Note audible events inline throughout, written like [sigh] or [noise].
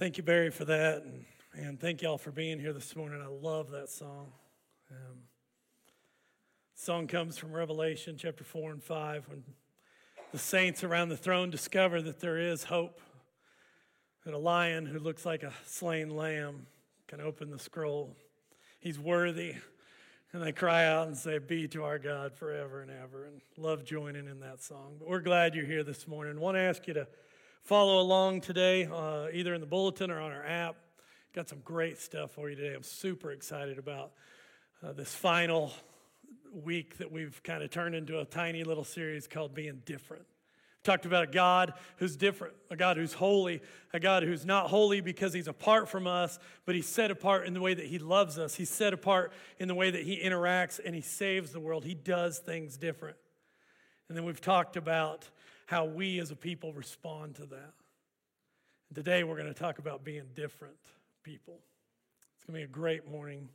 Thank you, Barry, for that. And, and thank y'all for being here this morning. I love that song. Um, song comes from Revelation chapter 4 and 5 when the saints around the throne discover that there is hope, that a lion who looks like a slain lamb can open the scroll. He's worthy. And they cry out and say, Be to our God forever and ever. And love joining in that song. But we're glad you're here this morning. I want to ask you to follow along today, uh, either in the bulletin or on our app. Got some great stuff for you today. I'm super excited about uh, this final week that we've kind of turned into a tiny little series called Being Different. Talked about a God who's different, a God who's holy, a God who's not holy because he's apart from us, but he's set apart in the way that he loves us. He's set apart in the way that he interacts and he saves the world. He does things different. And then we've talked about how we as a people respond to that. And today we're going to talk about being different people. It's going to be a great morning,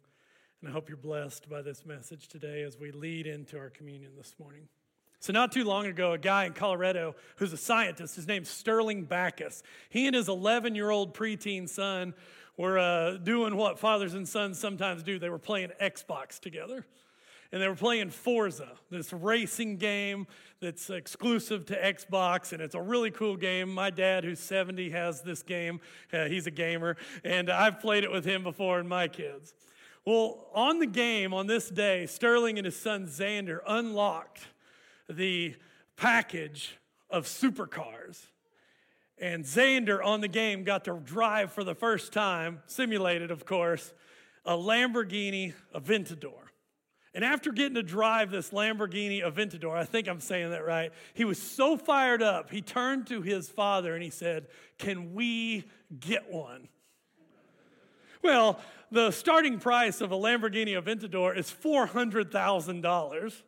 and I hope you're blessed by this message today as we lead into our communion this morning. So, not too long ago, a guy in Colorado who's a scientist, his name's Sterling Backus, he and his 11 year old preteen son were uh, doing what fathers and sons sometimes do. They were playing Xbox together. And they were playing Forza, this racing game that's exclusive to Xbox, and it's a really cool game. My dad, who's 70, has this game. Uh, he's a gamer, and I've played it with him before and my kids. Well, on the game on this day, Sterling and his son Xander unlocked the package of supercars. And Xander on the game got to drive for the first time, simulated, of course, a Lamborghini Aventador. And after getting to drive this Lamborghini Aventador, I think I'm saying that right, he was so fired up, he turned to his father and he said, Can we get one? Well, the starting price of a Lamborghini Aventador is $400,000.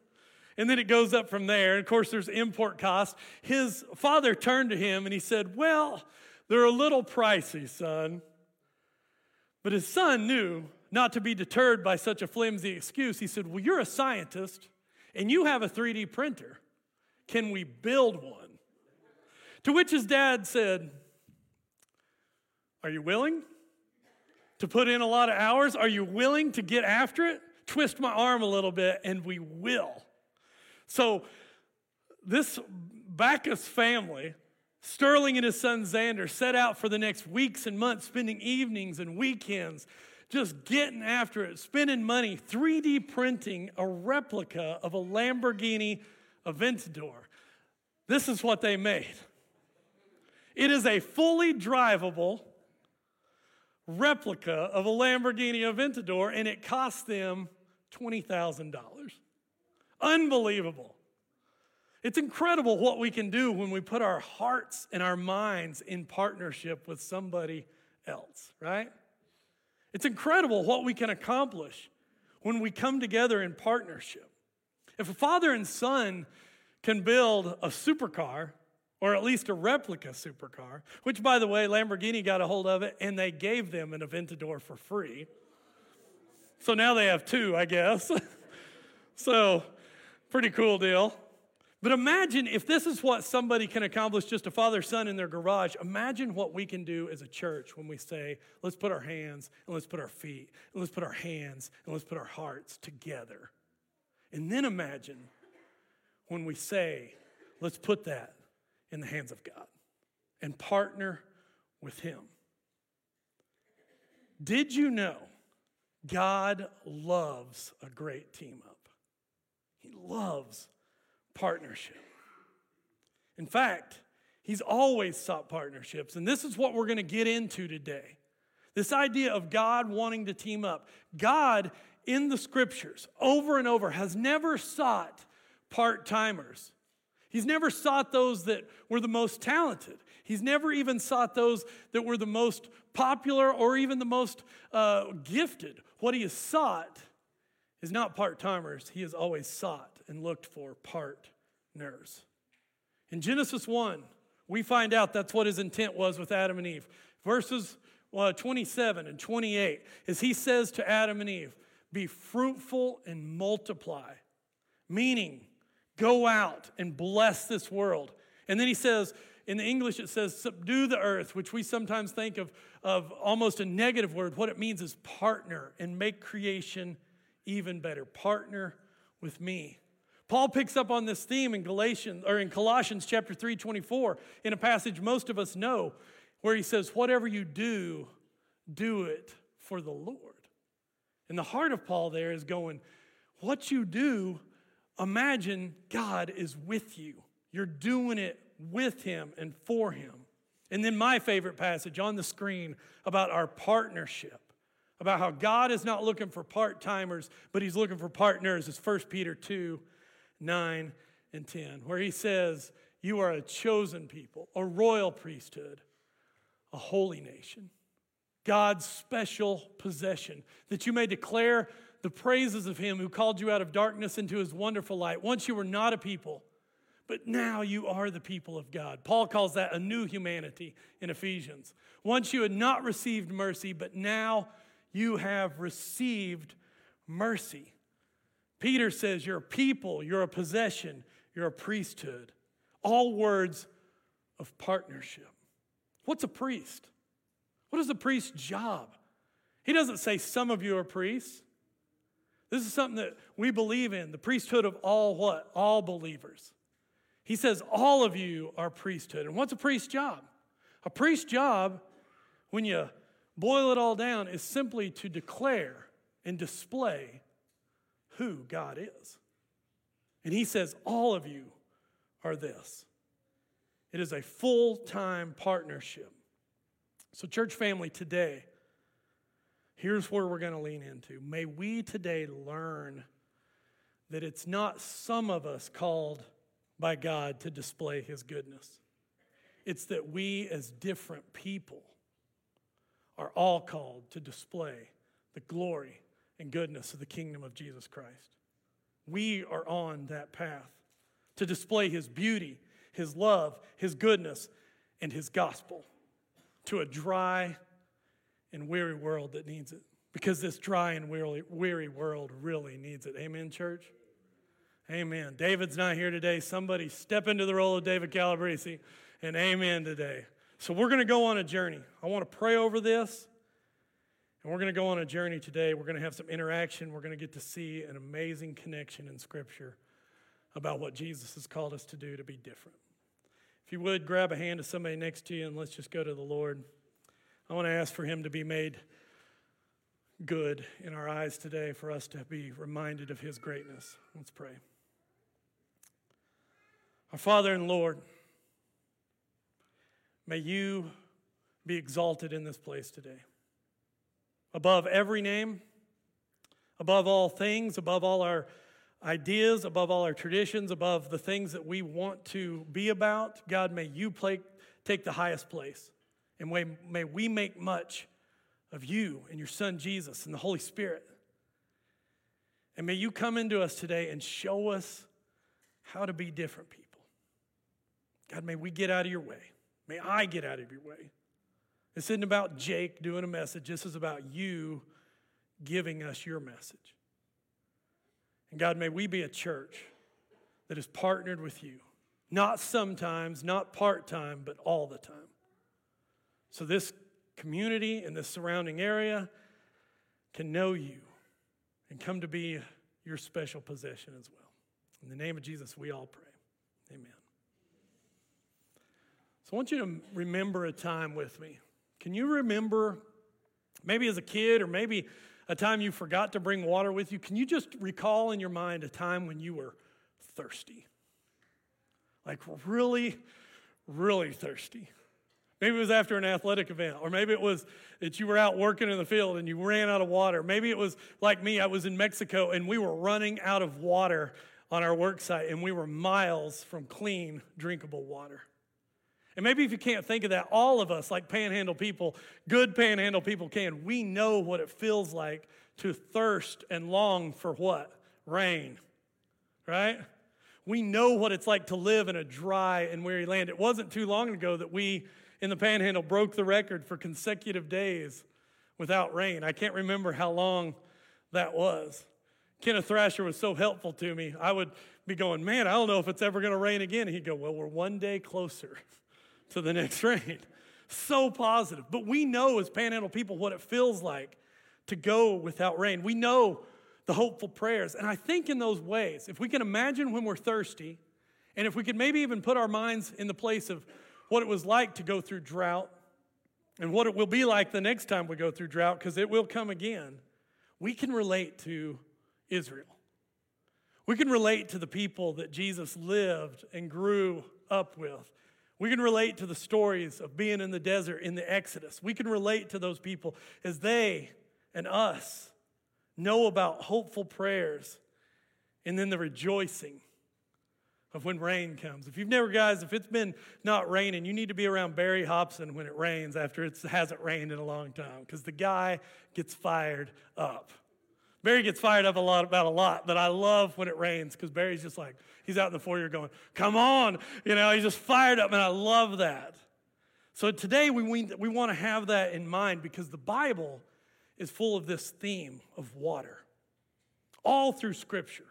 And then it goes up from there. And of course, there's import costs. His father turned to him and he said, Well, they're a little pricey, son. But his son knew not to be deterred by such a flimsy excuse. He said, Well, you're a scientist and you have a 3D printer. Can we build one? To which his dad said, Are you willing to put in a lot of hours? Are you willing to get after it? Twist my arm a little bit and we will. So, this Backus family, Sterling and his son Xander, set out for the next weeks and months, spending evenings and weekends just getting after it, spending money, 3D printing a replica of a Lamborghini Aventador. This is what they made. It is a fully drivable replica of a Lamborghini Aventador, and it cost them $20,000. Unbelievable. It's incredible what we can do when we put our hearts and our minds in partnership with somebody else, right? It's incredible what we can accomplish when we come together in partnership. If a father and son can build a supercar, or at least a replica supercar, which, by the way, Lamborghini got a hold of it and they gave them an Aventador for free. So now they have two, I guess. [laughs] so Pretty cool deal. But imagine if this is what somebody can accomplish, just a father son in their garage. Imagine what we can do as a church when we say, let's put our hands and let's put our feet and let's put our hands and let's put our hearts together. And then imagine when we say, let's put that in the hands of God and partner with Him. Did you know God loves a great team up? He loves partnership. In fact, he's always sought partnerships. And this is what we're going to get into today. This idea of God wanting to team up. God in the scriptures over and over has never sought part timers. He's never sought those that were the most talented. He's never even sought those that were the most popular or even the most uh, gifted. What he has sought is not part timers, he has always sought and looked for partners. In Genesis 1, we find out that's what his intent was with Adam and Eve. Verses well, 27 and 28 is he says to Adam and Eve, Be fruitful and multiply, meaning go out and bless this world. And then he says, In the English, it says subdue the earth, which we sometimes think of, of almost a negative word. What it means is partner and make creation even better. Partner with me. Paul picks up on this theme in Galatians or in Colossians chapter 3, 24, in a passage most of us know, where he says, Whatever you do, do it for the Lord. And the heart of Paul there is going, What you do, imagine God is with you. You're doing it with him and for him. And then my favorite passage on the screen about our partnership, about how God is not looking for part timers, but he's looking for partners, is 1 Peter 2 9 and 10, where he says, You are a chosen people, a royal priesthood, a holy nation, God's special possession, that you may declare the praises of him who called you out of darkness into his wonderful light. Once you were not a people, but now you are the people of God. Paul calls that a new humanity in Ephesians. Once you had not received mercy, but now you have received mercy. Peter says, You're a people, you're a possession, you're a priesthood. All words of partnership. What's a priest? What is a priest's job? He doesn't say some of you are priests. This is something that we believe in the priesthood of all what? All believers. He says all of you are priesthood. And what's a priest's job? A priest's job, when you boil it all down, is simply to declare and display who God is. And he says, All of you are this. It is a full time partnership. So, church family, today, here's where we're going to lean into. May we today learn that it's not some of us called by God to display his goodness, it's that we, as different people, are all called to display the glory and goodness of the kingdom of Jesus Christ. We are on that path to display his beauty, his love, his goodness, and his gospel to a dry and weary world that needs it. Because this dry and weary, weary world really needs it. Amen, church? Amen. David's not here today. Somebody step into the role of David Calabrese and amen today. So we're going to go on a journey. I want to pray over this. And we're going to go on a journey today. We're going to have some interaction. We're going to get to see an amazing connection in Scripture about what Jesus has called us to do to be different. If you would, grab a hand of somebody next to you and let's just go to the Lord. I want to ask for Him to be made good in our eyes today, for us to be reminded of His greatness. Let's pray. Our Father and Lord, may you be exalted in this place today above every name, above all things, above all our ideas, above all our traditions, above the things that we want to be about. God, may you play, take the highest place. And may, may we make much of you and your Son Jesus and the Holy Spirit. And may you come into us today and show us how to be different people. God, may we get out of your way. May I get out of your way. This isn't about Jake doing a message. This is about you giving us your message. And God, may we be a church that is partnered with you, not sometimes, not part time, but all the time. So this community and this surrounding area can know you and come to be your special possession as well. In the name of Jesus, we all pray. Amen. So I want you to remember a time with me can you remember, maybe as a kid or maybe a time you forgot to bring water with you? Can you just recall in your mind a time when you were thirsty? Like really, really thirsty. Maybe it was after an athletic event, or maybe it was that you were out working in the field and you ran out of water. Maybe it was like me, I was in Mexico and we were running out of water on our work site and we were miles from clean, drinkable water. And maybe if you can't think of that, all of us, like panhandle people, good panhandle people can, we know what it feels like to thirst and long for what? Rain, right? We know what it's like to live in a dry and weary land. It wasn't too long ago that we in the panhandle broke the record for consecutive days without rain. I can't remember how long that was. Kenneth Thrasher was so helpful to me. I would be going, man, I don't know if it's ever going to rain again. He'd go, well, we're one day closer [laughs] to the [laughs] next rain. So positive. But we know as panhandle people what it feels like to go without rain. We know the hopeful prayers. And I think in those ways, if we can imagine when we're thirsty, and if we could maybe even put our minds in the place of what it was like to go through drought and what it will be like the next time we go through drought, because it will come again, we can relate to Israel. We can relate to the people that Jesus lived and grew up with. We can relate to the stories of being in the desert in the Exodus. We can relate to those people as they and us know about hopeful prayers and then the rejoicing of when rain comes. If you've never, guys, if it's been not raining, you need to be around Barry Hobson when it rains after it hasn't rained in a long time because the guy gets fired up. Barry gets fired up a lot about a lot, but I love when it rains because Barry's just like, he's out in the foyer going, come on. You know, he's just fired up, and I love that. So today we, we, we want to have that in mind because the Bible is full of this theme of water all through Scripture.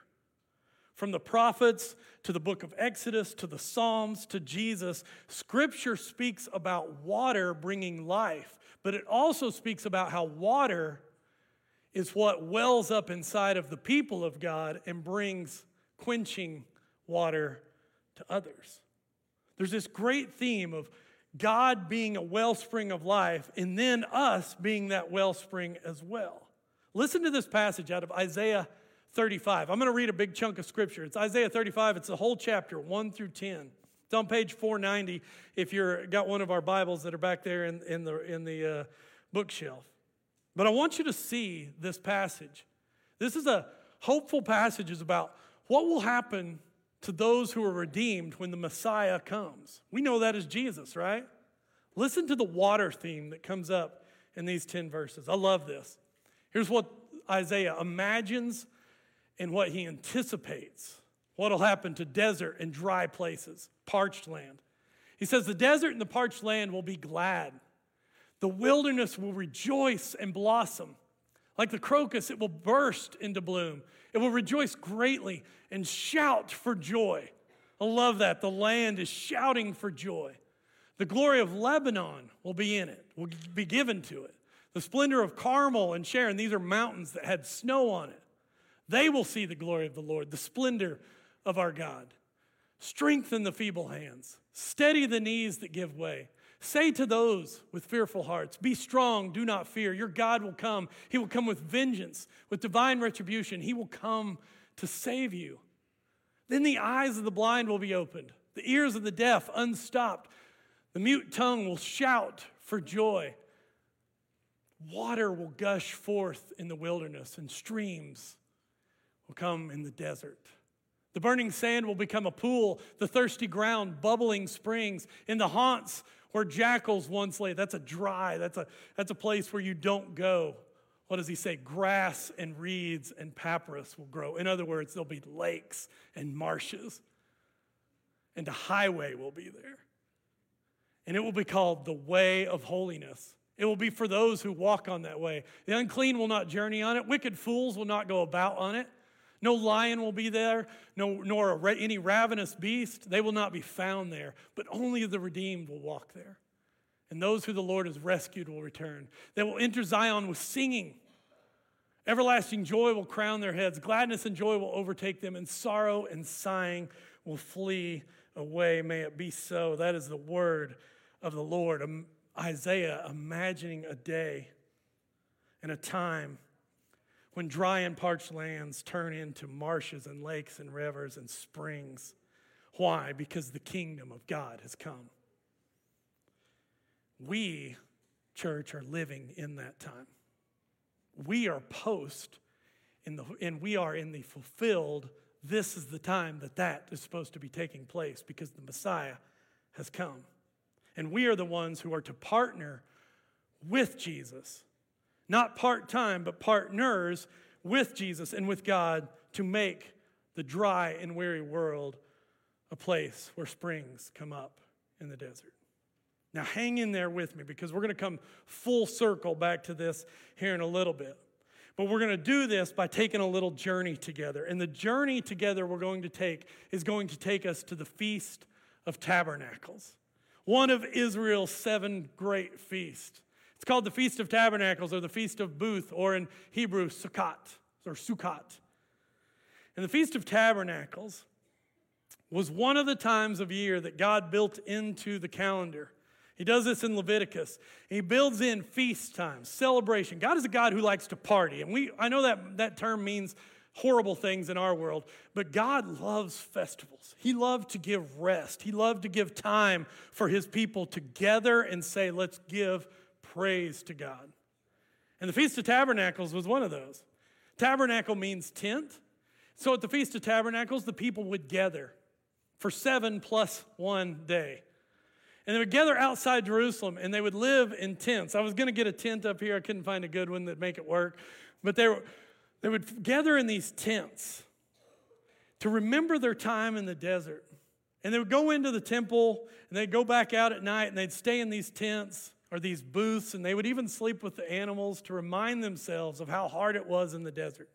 From the prophets to the book of Exodus to the Psalms to Jesus, Scripture speaks about water bringing life, but it also speaks about how water is what wells up inside of the people of God and brings quenching water to others. There's this great theme of God being a wellspring of life and then us being that wellspring as well. Listen to this passage out of Isaiah 35. I'm going to read a big chunk of scripture. It's Isaiah 35, it's the whole chapter, 1 through 10. It's on page 490 if you've got one of our Bibles that are back there in, in the, in the uh, bookshelf. But I want you to see this passage. This is a hopeful passage is about what will happen to those who are redeemed when the Messiah comes. We know that is Jesus, right? Listen to the water theme that comes up in these 10 verses. I love this. Here's what Isaiah imagines and what he anticipates what will happen to desert and dry places, parched land. He says, The desert and the parched land will be glad. The wilderness will rejoice and blossom. Like the crocus, it will burst into bloom. It will rejoice greatly and shout for joy. I love that. The land is shouting for joy. The glory of Lebanon will be in it, will be given to it. The splendor of Carmel and Sharon, these are mountains that had snow on it. They will see the glory of the Lord, the splendor of our God. Strengthen the feeble hands, steady the knees that give way. Say to those with fearful hearts, Be strong, do not fear. Your God will come. He will come with vengeance, with divine retribution. He will come to save you. Then the eyes of the blind will be opened, the ears of the deaf unstopped. The mute tongue will shout for joy. Water will gush forth in the wilderness, and streams will come in the desert. The burning sand will become a pool, the thirsty ground, bubbling springs. In the haunts where jackals once lay, that's a dry, that's a, that's a place where you don't go. What does he say? Grass and reeds and papyrus will grow. In other words, there'll be lakes and marshes, and a highway will be there. And it will be called the way of holiness. It will be for those who walk on that way. The unclean will not journey on it, wicked fools will not go about on it. No lion will be there, no, nor any ravenous beast. They will not be found there, but only the redeemed will walk there. And those who the Lord has rescued will return. They will enter Zion with singing. Everlasting joy will crown their heads. Gladness and joy will overtake them, and sorrow and sighing will flee away. May it be so. That is the word of the Lord. Isaiah imagining a day and a time when dry and parched lands turn into marshes and lakes and rivers and springs. Why? Because the kingdom of God has come. We, church, are living in that time. We are post in the, and we are in the fulfilled, this is the time that that is supposed to be taking place because the Messiah has come. And we are the ones who are to partner with Jesus not part time, but partners with Jesus and with God to make the dry and weary world a place where springs come up in the desert. Now, hang in there with me because we're going to come full circle back to this here in a little bit. But we're going to do this by taking a little journey together. And the journey together we're going to take is going to take us to the Feast of Tabernacles. one of Israel's seven great feasts. Called the Feast of Tabernacles or the Feast of Booth, or in Hebrew, Sukkot or Sukkot. And the Feast of Tabernacles was one of the times of year that God built into the calendar. He does this in Leviticus. He builds in feast times, celebration. God is a God who likes to party. And we I know that that term means horrible things in our world, but God loves festivals. He loved to give rest. He loved to give time for his people to gather and say, "Let's give praise to God." And the Feast of Tabernacles was one of those. Tabernacle means tent. So at the Feast of Tabernacles, the people would gather for seven plus one day. And they would gather outside Jerusalem and they would live in tents. I was going to get a tent up here. I couldn't find a good one that'd make it work. But they, were, they would gather in these tents to remember their time in the desert. And they would go into the temple and they'd go back out at night and they'd stay in these tents or these booths and they would even sleep with the animals to remind themselves of how hard it was in the desert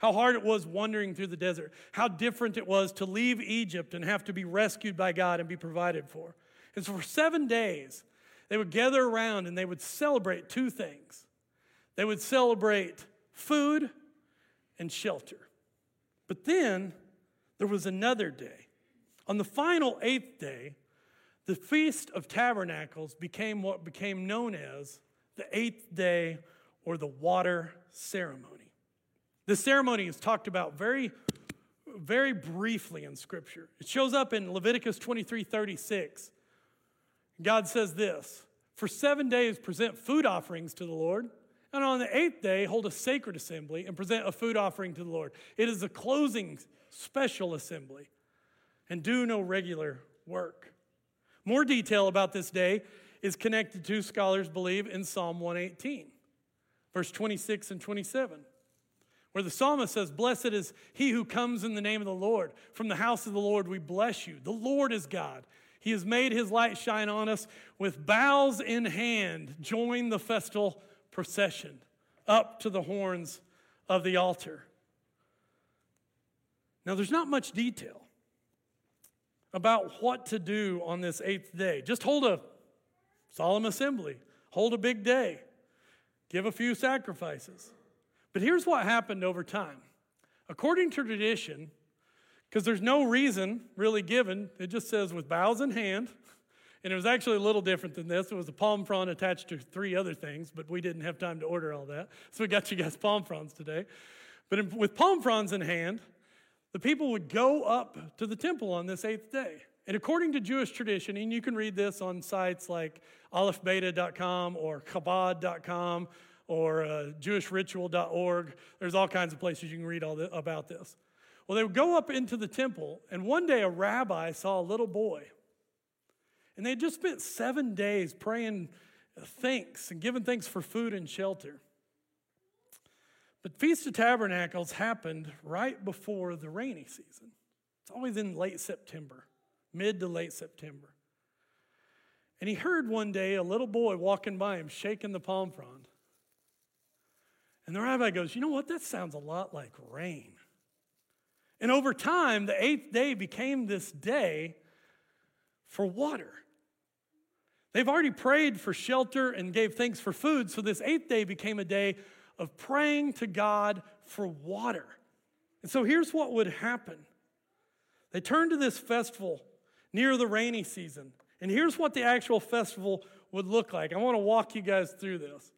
how hard it was wandering through the desert, how different it was to leave Egypt and have to be rescued by God and be provided for. And so for seven days, they would gather around and they would celebrate two things they would celebrate food and shelter. But then there was another day. On the final eighth day, the Feast of Tabernacles became what became known as the eighth day or the water ceremony. This ceremony is talked about very, very briefly in Scripture. It shows up in Leviticus 23 36. God says this For seven days, present food offerings to the Lord. And on the eighth day, hold a sacred assembly and present a food offering to the Lord. It is a closing special assembly and do no regular work. More detail about this day is connected to, scholars believe, in Psalm 118, verse 26 and 27 where the psalmist says, Blessed is he who comes in the name of the Lord. From the house of the Lord we bless you. The Lord is God. He has made his light shine on us. With boughs in hand, join the festal procession up to the horns of the altar. Now, there's not much detail about what to do on this eighth day. Just hold a solemn assembly, hold a big day, give a few sacrifices. But here's what happened over time. According to tradition, because there's no reason really given, it just says with boughs in hand. And it was actually a little different than this. It was a palm frond attached to three other things, but we didn't have time to order all that. So we got you guys palm fronds today. But with palm fronds in hand, the people would go up to the temple on this eighth day. And according to Jewish tradition, and you can read this on sites like alephbeta.com or chabad.com or uh, jewishritual.org. There's all kinds of places you can read all the, about this. Well, they would go up into the temple, and one day a rabbi saw a little boy. And they had just spent seven days praying thanks and giving thanks for food and shelter. But Feast of Tabernacles happened right before the rainy season. It's always in late September, mid to late September. And he heard one day a little boy walking by him shaking the palm frond. And the rabbi goes, You know what? That sounds a lot like rain. And over time, the eighth day became this day for water. They've already prayed for shelter and gave thanks for food, so this eighth day became a day of praying to God for water. And so here's what would happen they turned to this festival near the rainy season. And here's what the actual festival would look like. I want to walk you guys through this.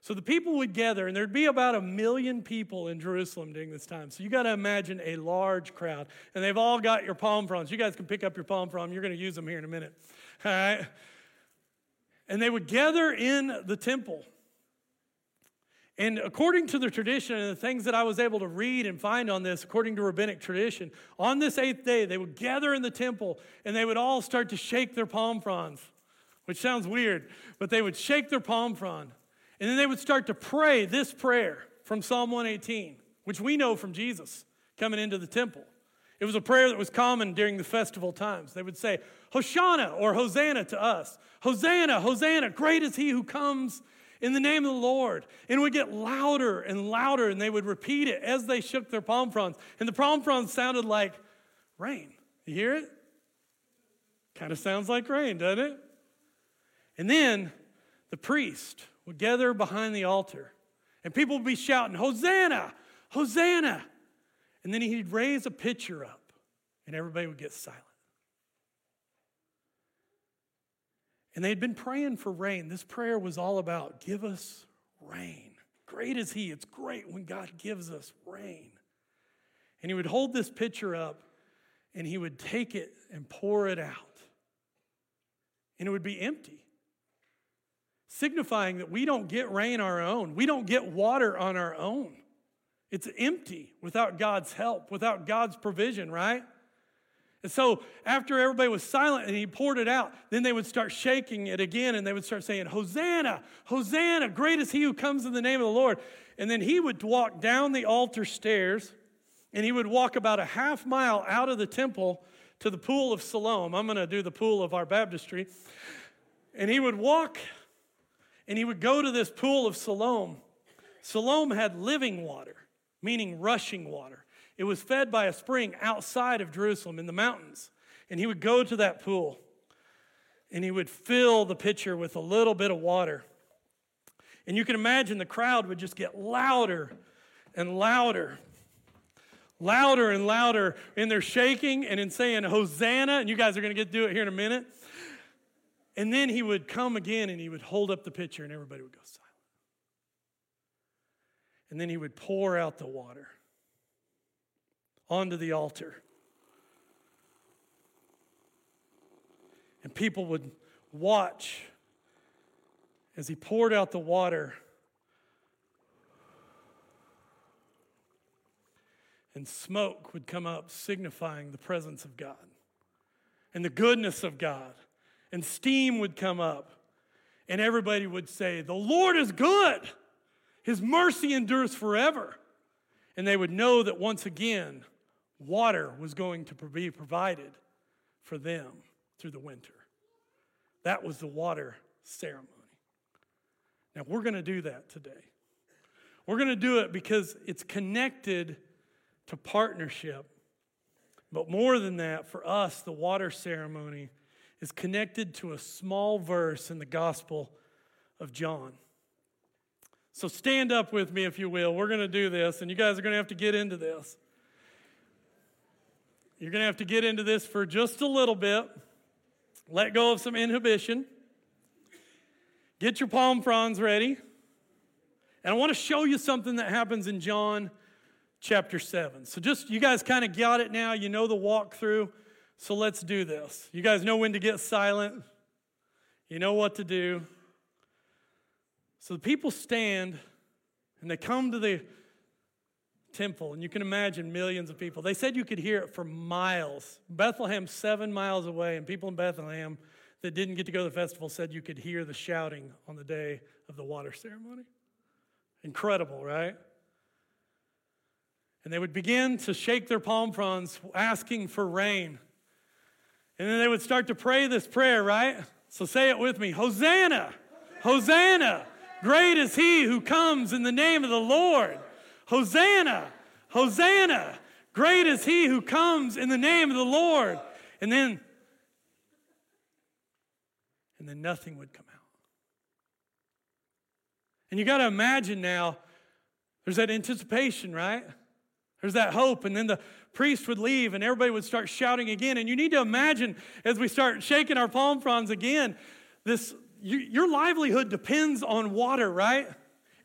So the people would gather, and there'd be about a million people in Jerusalem during this time. So you got to imagine a large crowd. And they've all got your palm fronds. You guys can pick up your palm frond. You're going to use them here in a minute. All right? And they would gather in the temple. And according to the tradition and the things that I was able to read and find on this, according to rabbinic tradition, on this eighth day, they would gather in the temple and they would all start to shake their palm fronds, which sounds weird, but they would shake their palm frond. And then they would start to pray this prayer from Psalm 118, which we know from Jesus coming into the temple. It was a prayer that was common during the festival times. They would say, Hosanna or Hosanna to us. Hosanna, Hosanna, great is he who comes in the name of the Lord. And it would get louder and louder, and they would repeat it as they shook their palm fronds. And the palm fronds sounded like rain. You hear it? Kind of sounds like rain, doesn't it? And then the priest would gather behind the altar, and people would be shouting, Hosanna! Hosanna! And then he'd raise a pitcher up, and everybody would get silent. And they'd been praying for rain. This prayer was all about give us rain. Great is He. It's great when God gives us rain. And He would hold this pitcher up and He would take it and pour it out. And it would be empty, signifying that we don't get rain our own. We don't get water on our own. It's empty without God's help, without God's provision, right? And so after everybody was silent and he poured it out, then they would start shaking it again and they would start saying, Hosanna, Hosanna, great is he who comes in the name of the Lord. And then he would walk down the altar stairs and he would walk about a half mile out of the temple to the pool of Siloam. I'm going to do the pool of our baptistry. And he would walk and he would go to this pool of Siloam. Siloam had living water, meaning rushing water. It was fed by a spring outside of Jerusalem in the mountains. And he would go to that pool and he would fill the pitcher with a little bit of water. And you can imagine the crowd would just get louder and louder, louder and louder in their shaking and in saying, Hosanna. And you guys are going to get to do it here in a minute. And then he would come again and he would hold up the pitcher and everybody would go silent. And then he would pour out the water onto the altar. And people would watch as he poured out the water. And smoke would come up, signifying the presence of God and the goodness of God. And steam would come up, and everybody would say, The Lord is good, His mercy endures forever. And they would know that once again, water was going to be provided for them through the winter. That was the water ceremony. Now, we're going to do that today. We're going to do it because it's connected to partnership. But more than that, for us, the water ceremony is connected to a small verse in the Gospel of John. So stand up with me, if you will. We're going to do this, and you guys are going to have to get into this. You're going to have to get into this for just a little bit. Let go of some inhibition. Get your palm fronds ready. And I want to show you something that happens in John chapter 7. So, just you guys kind of got it now. You know the walkthrough. So, let's do this. You guys know when to get silent, you know what to do. So, the people stand and they come to the temple, and you can imagine millions of people. They said you could hear it for miles. Bethlehem, seven miles away, and people in Bethlehem that didn't get to go to the festival said you could hear the shouting on the day of the water ceremony. Incredible, right? And they would begin to shake their palm fronds, asking for rain. And then they would start to pray this prayer, right? So say it with me Hosanna! Hosanna! Great is he who comes in the name of the Lord. Hosanna, Hosanna. Great is he who comes in the name of the Lord. And then, and then nothing would come out. And you got to imagine now, there's that anticipation, right? There's that hope. And then the priest would leave and everybody would start shouting again. And you need to imagine as we start shaking our palm fronds again, this you, your livelihood depends on water, right?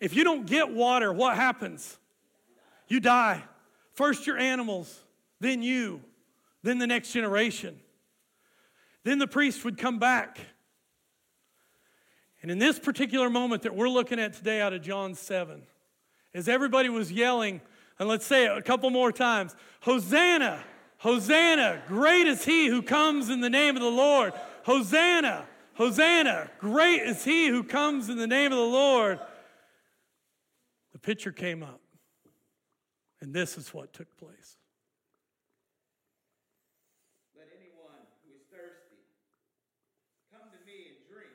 If you don't get water, what happens? You die. First your animals, then you, then the next generation. Then the priest would come back. And in this particular moment that we're looking at today out of John 7, as everybody was yelling, and let's say it a couple more times Hosanna, Hosanna, great is he who comes in the name of the Lord. Hosanna, Hosanna, great is he who comes in the name of the Lord. The pitcher came up. And this is what took place. Let anyone who is thirsty come to me and drink.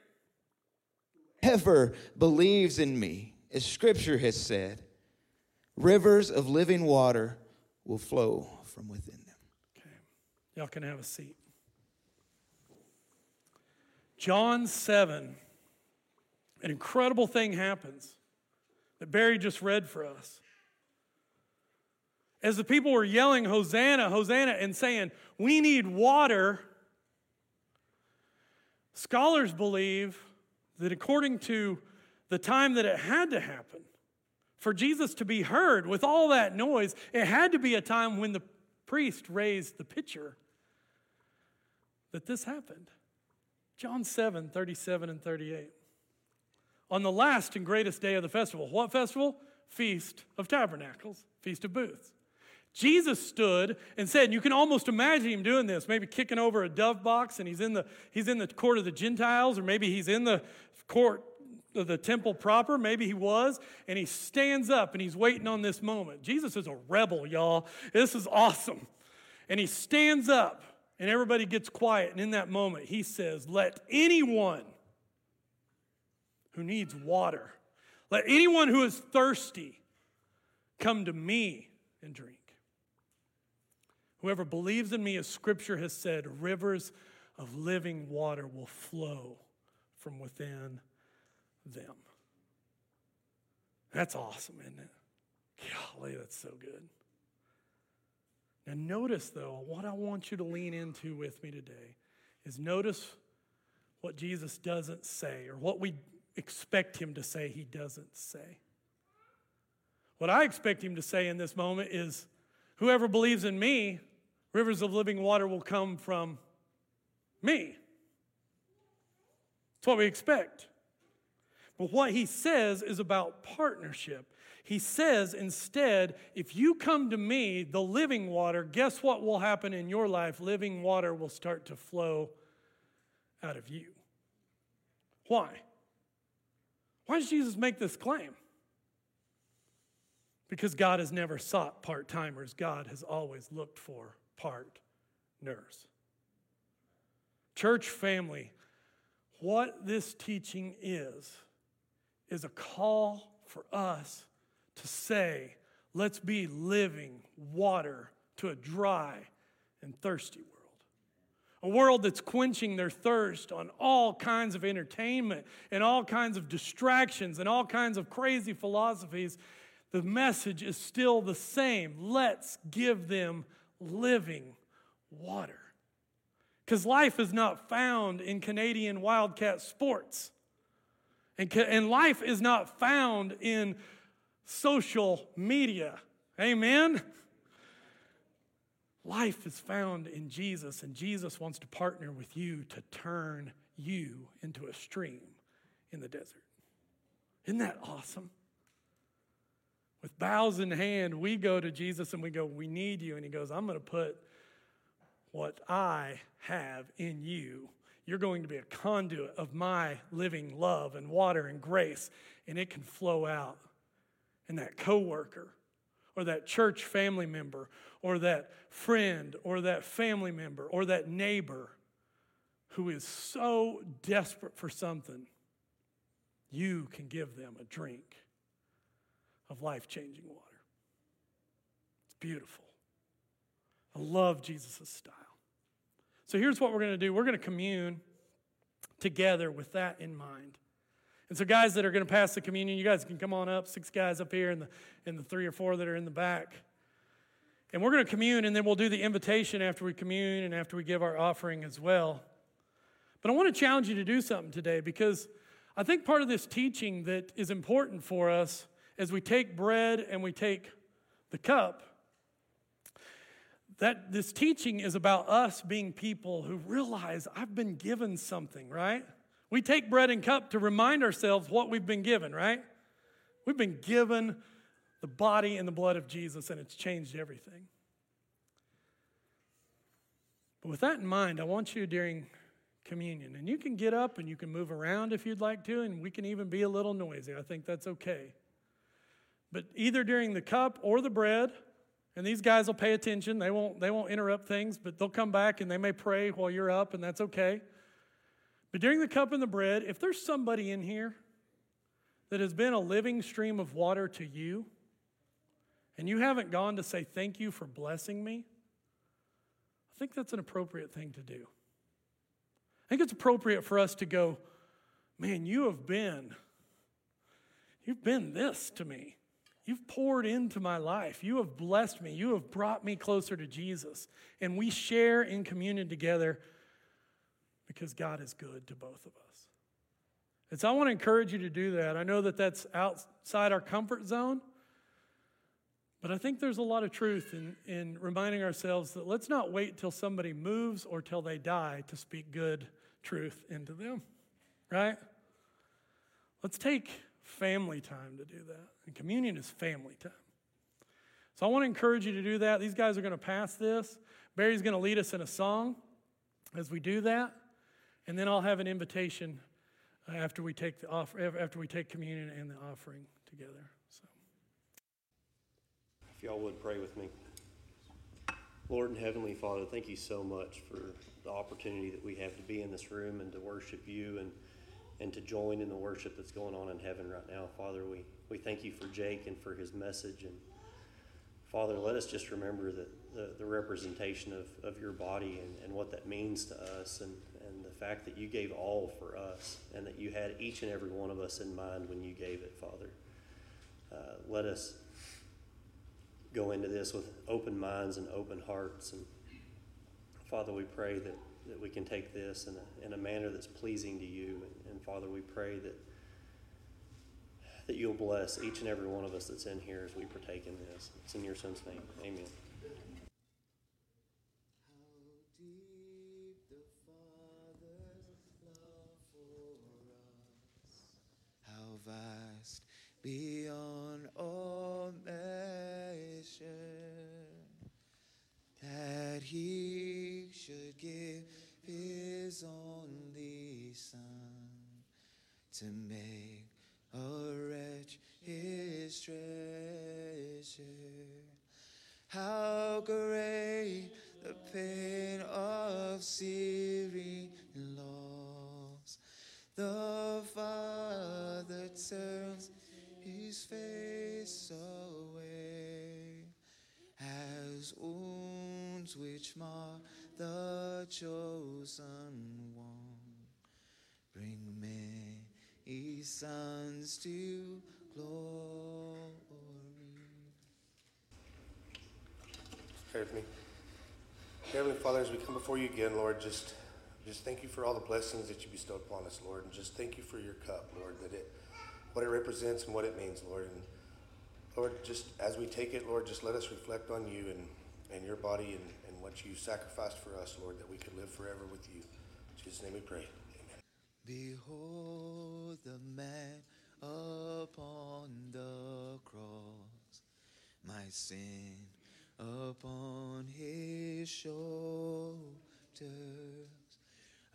Whoever believes in me, as scripture has said, rivers of living water will flow from within them. Okay. Y'all can have a seat. John 7, an incredible thing happens that Barry just read for us. As the people were yelling, Hosanna, Hosanna, and saying, We need water, scholars believe that according to the time that it had to happen, for Jesus to be heard with all that noise, it had to be a time when the priest raised the pitcher that this happened. John 7 37 and 38. On the last and greatest day of the festival, what festival? Feast of Tabernacles, Feast of Booths. Jesus stood and said, and you can almost imagine him doing this, maybe kicking over a dove box, and he's in the he's in the court of the Gentiles, or maybe he's in the court of the temple proper, maybe he was, and he stands up and he's waiting on this moment. Jesus is a rebel, y'all. This is awesome. And he stands up and everybody gets quiet. And in that moment, he says, Let anyone who needs water, let anyone who is thirsty come to me and drink. Whoever believes in me, as scripture has said, rivers of living water will flow from within them. That's awesome, isn't it? Golly, that's so good. Now, notice though, what I want you to lean into with me today is notice what Jesus doesn't say or what we expect him to say, he doesn't say. What I expect him to say in this moment is whoever believes in me, rivers of living water will come from me. That's what we expect. But what he says is about partnership. He says instead, if you come to me, the living water, guess what will happen in your life? Living water will start to flow out of you. Why? Why does Jesus make this claim? Because God has never sought part timers, God has always looked for partners. Church family, what this teaching is, is a call for us to say, let's be living water to a dry and thirsty world. A world that's quenching their thirst on all kinds of entertainment and all kinds of distractions and all kinds of crazy philosophies. The message is still the same. Let's give them living water. Because life is not found in Canadian Wildcat sports. And, and life is not found in social media. Amen? Life is found in Jesus, and Jesus wants to partner with you to turn you into a stream in the desert. Isn't that awesome? With boughs in hand, we go to Jesus and we go, We need you. And he goes, I'm going to put what I have in you. You're going to be a conduit of my living love and water and grace, and it can flow out and that coworker or that church family member or that friend or that family member or that neighbor who is so desperate for something, you can give them a drink of life changing water. It's beautiful. I love Jesus' style. So here's what we're going to do we're going to commune together with that in mind. And so, guys that are going to pass the communion, you guys can come on up. Six guys up here, and the, and the three or four that are in the back. And we're going to commune, and then we'll do the invitation after we commune and after we give our offering as well. But I want to challenge you to do something today because I think part of this teaching that is important for us as we take bread and we take the cup that this teaching is about us being people who realize I've been given something, right? We take bread and cup to remind ourselves what we've been given, right? We've been given the body and the blood of Jesus, and it's changed everything. But with that in mind, I want you during communion, and you can get up and you can move around if you'd like to, and we can even be a little noisy. I think that's okay. But either during the cup or the bread, and these guys will pay attention. They won't, they won't interrupt things, but they'll come back and they may pray while you're up, and that's okay. But during the cup and the bread, if there's somebody in here that has been a living stream of water to you, and you haven't gone to say thank you for blessing me, I think that's an appropriate thing to do. I think it's appropriate for us to go, man, you have been, you've been this to me. You've poured into my life. You have blessed me. You have brought me closer to Jesus. And we share in communion together because God is good to both of us. And so I want to encourage you to do that. I know that that's outside our comfort zone, but I think there's a lot of truth in, in reminding ourselves that let's not wait till somebody moves or till they die to speak good truth into them, right? Let's take family time to do that. And communion is family time. So I want to encourage you to do that. These guys are going to pass this. Barry's going to lead us in a song as we do that. And then I'll have an invitation uh, after we take the offer, after we take communion and the offering together. So. If y'all would pray with me. Lord and Heavenly Father, thank you so much for the opportunity that we have to be in this room and to worship you and, and to join in the worship that's going on in heaven right now. Father, we, we thank you for Jake and for his message. And Father, let us just remember that the, the representation of, of your body and, and what that means to us and, and the fact that you gave all for us and that you had each and every one of us in mind when you gave it, Father. Uh, let us go into this with open minds and open hearts. And Father, we pray that, that we can take this in a, in a manner that's pleasing to you. And, and Father, we pray that that you'll bless each and every one of us that's in here as we partake in this. It's in your son's name. Amen. vast beyond all measure that he should give his only son to make a wretch his treasure. How great the pain of searing loss. The Father turns his face away as wounds which mar the chosen one bring many sons to glory. Pray with me. Heavenly Father, as we come before you again, Lord, just just thank you for all the blessings that you bestowed upon us, Lord, and just thank you for your cup, Lord, that it what it represents and what it means, Lord. And Lord, just as we take it, Lord, just let us reflect on you and, and your body and, and what you sacrificed for us, Lord, that we could live forever with you. In Jesus' name we pray. Amen. Behold the man upon the cross, my sin upon his shoulders.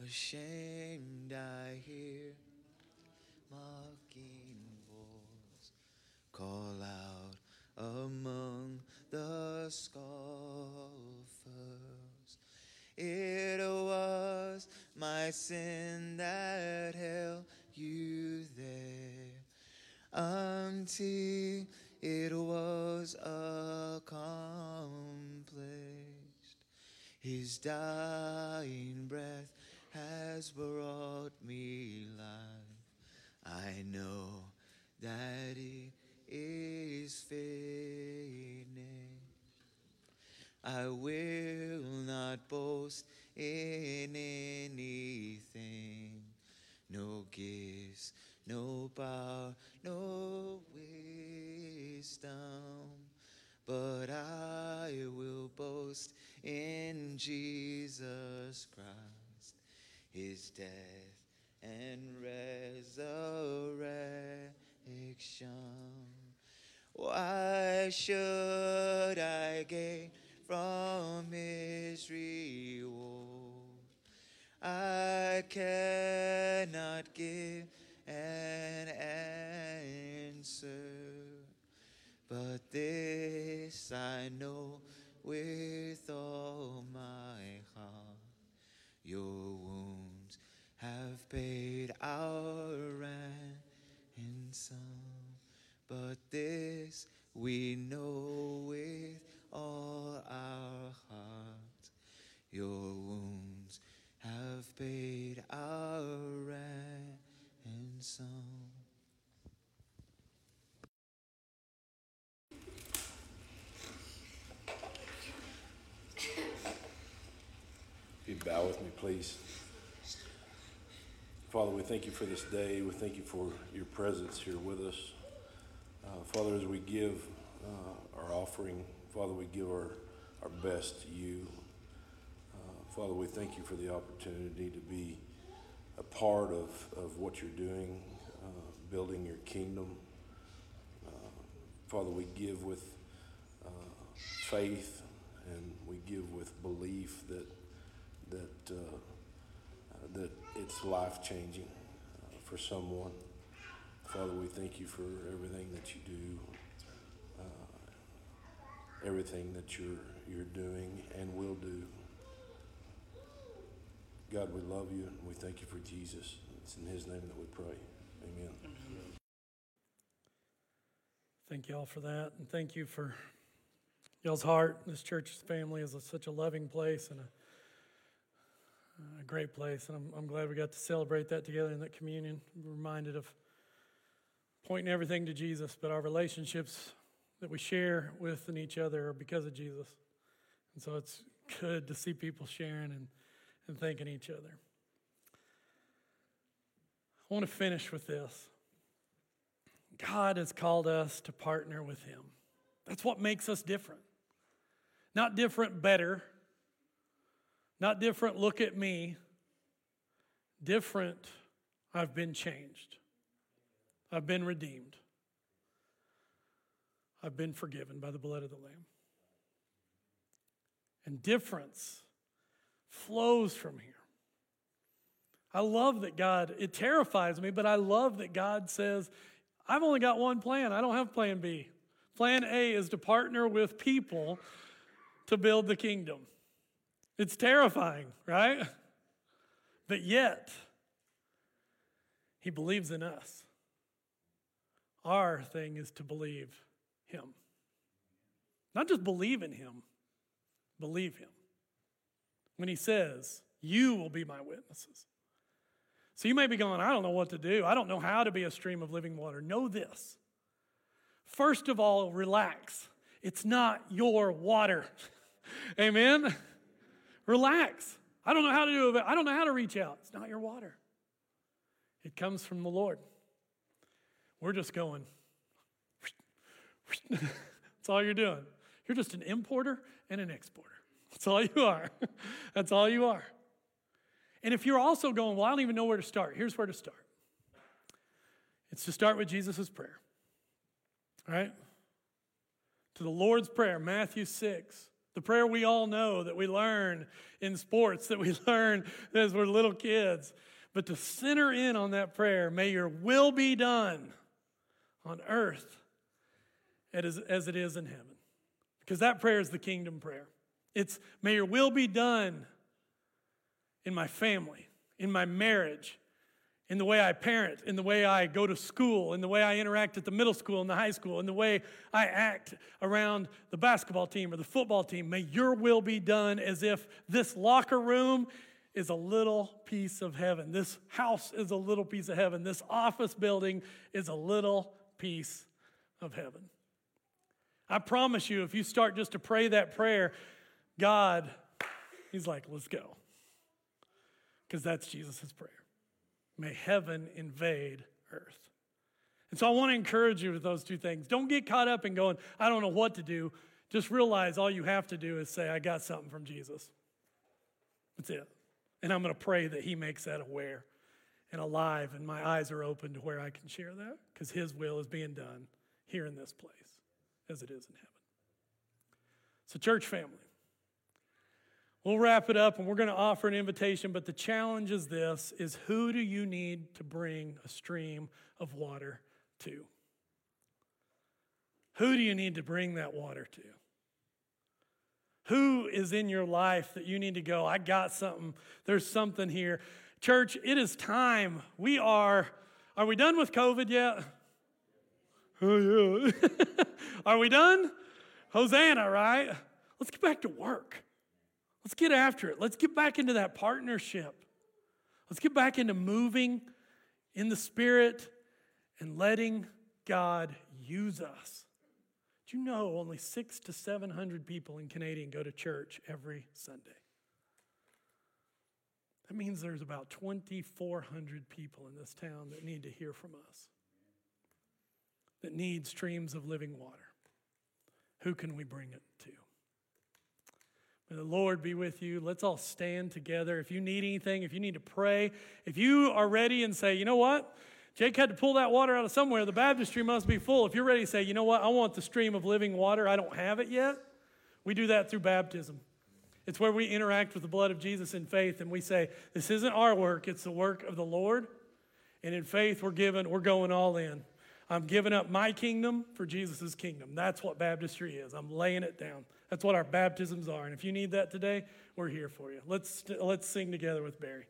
Ashamed I hear mocking voice call out among the scoffers. It was my sin that held you there until it was accomplished. His dying breath has brought me life. I know that it is finished. I will not boast in anything, no gifts, no power, no wisdom, but I will boast in Jesus Christ, his death and resurrection. Why should I gain from his reward? I cannot give an answer, but this I know with all my heart. Your wounds have paid our ransom, but this we know with all our heart. Your wounds have paid our ransom. If you bow with me, please. Father, we thank you for this day. We thank you for your presence here with us. Uh, Father, as we give uh, our offering, Father, we give our, our best to you. Uh, Father, we thank you for the opportunity to be a part of, of what you're doing, uh, building your kingdom. Uh, Father, we give with uh, faith and we give with belief that that uh, that it's life changing uh, for someone. Father, we thank you for everything that you do, everything that you're you're doing and will do. God, we love you and we thank you for Jesus. It's in His name that we pray. Amen. Thank you all for that, and thank you for y'all's heart. This church family is a, such a loving place and a, a great place, and I'm, I'm glad we got to celebrate that together in that communion. We're reminded of pointing everything to Jesus, but our relationships that we share with and each other are because of Jesus. And so it's good to see people sharing and, and thanking each other. I want to finish with this. God has called us to partner with Him. That's what makes us different. Not different, better. Not different, look at me. Different, I've been changed. I've been redeemed. I've been forgiven by the blood of the Lamb. And difference flows from here. I love that God, it terrifies me, but I love that God says, I've only got one plan. I don't have plan B. Plan A is to partner with people to build the kingdom. It's terrifying, right? But yet, He believes in us. Our thing is to believe Him. Not just believe in Him, believe Him. When He says, You will be my witnesses. So you may be going, I don't know what to do. I don't know how to be a stream of living water. Know this. First of all, relax. It's not your water. [laughs] Amen? Relax. I don't know how to do it. I don't know how to reach out. It's not your water. It comes from the Lord. We're just going. That's all you're doing. You're just an importer and an exporter. That's all you are. [laughs] That's all you are. And if you're also going, well, I don't even know where to start, here's where to start. It's to start with Jesus' prayer. Right? To the Lord's Prayer, Matthew 6. The prayer we all know that we learn in sports, that we [laughs] learn as we're little kids. But to center in on that prayer, may your will be done on earth as it is in heaven. Because that prayer is the kingdom prayer. It's, may your will be done in my family, in my marriage, in the way I parent, in the way I go to school, in the way I interact at the middle school and the high school, in the way I act around the basketball team or the football team. May your will be done as if this locker room is a little piece of heaven. This house is a little piece of heaven. This office building is a little piece of heaven. I promise you, if you start just to pray that prayer, God, He's like, let's go. Because that's Jesus' prayer. May heaven invade earth. And so I want to encourage you with those two things. Don't get caught up in going, I don't know what to do. Just realize all you have to do is say, I got something from Jesus. That's it. And I'm going to pray that He makes that aware and alive, and my eyes are open to where I can share that because His will is being done here in this place as it is in heaven. So, church family, We'll wrap it up and we're going to offer an invitation, but the challenge is this is who do you need to bring a stream of water to? Who do you need to bring that water to? Who is in your life that you need to go, I got something, there's something here. Church, it is time. We are, are we done with COVID yet? Oh, yeah. [laughs] are we done? Hosanna, right? Let's get back to work. Let's get after it. Let's get back into that partnership. Let's get back into moving in the Spirit and letting God use us. Do you know only six to 700 people in Canadian go to church every Sunday? That means there's about 2,400 people in this town that need to hear from us, that need streams of living water. Who can we bring it to? May the Lord be with you. Let's all stand together. If you need anything, if you need to pray, if you are ready and say, you know what? Jake had to pull that water out of somewhere. The baptistry must be full. If you're ready to say, you know what? I want the stream of living water. I don't have it yet. We do that through baptism. It's where we interact with the blood of Jesus in faith and we say, this isn't our work, it's the work of the Lord. And in faith, we're given, we're going all in. I'm giving up my kingdom for Jesus' kingdom. That's what baptistry is. I'm laying it down. That's what our baptisms are. And if you need that today, we're here for you. Let's, let's sing together with Barry.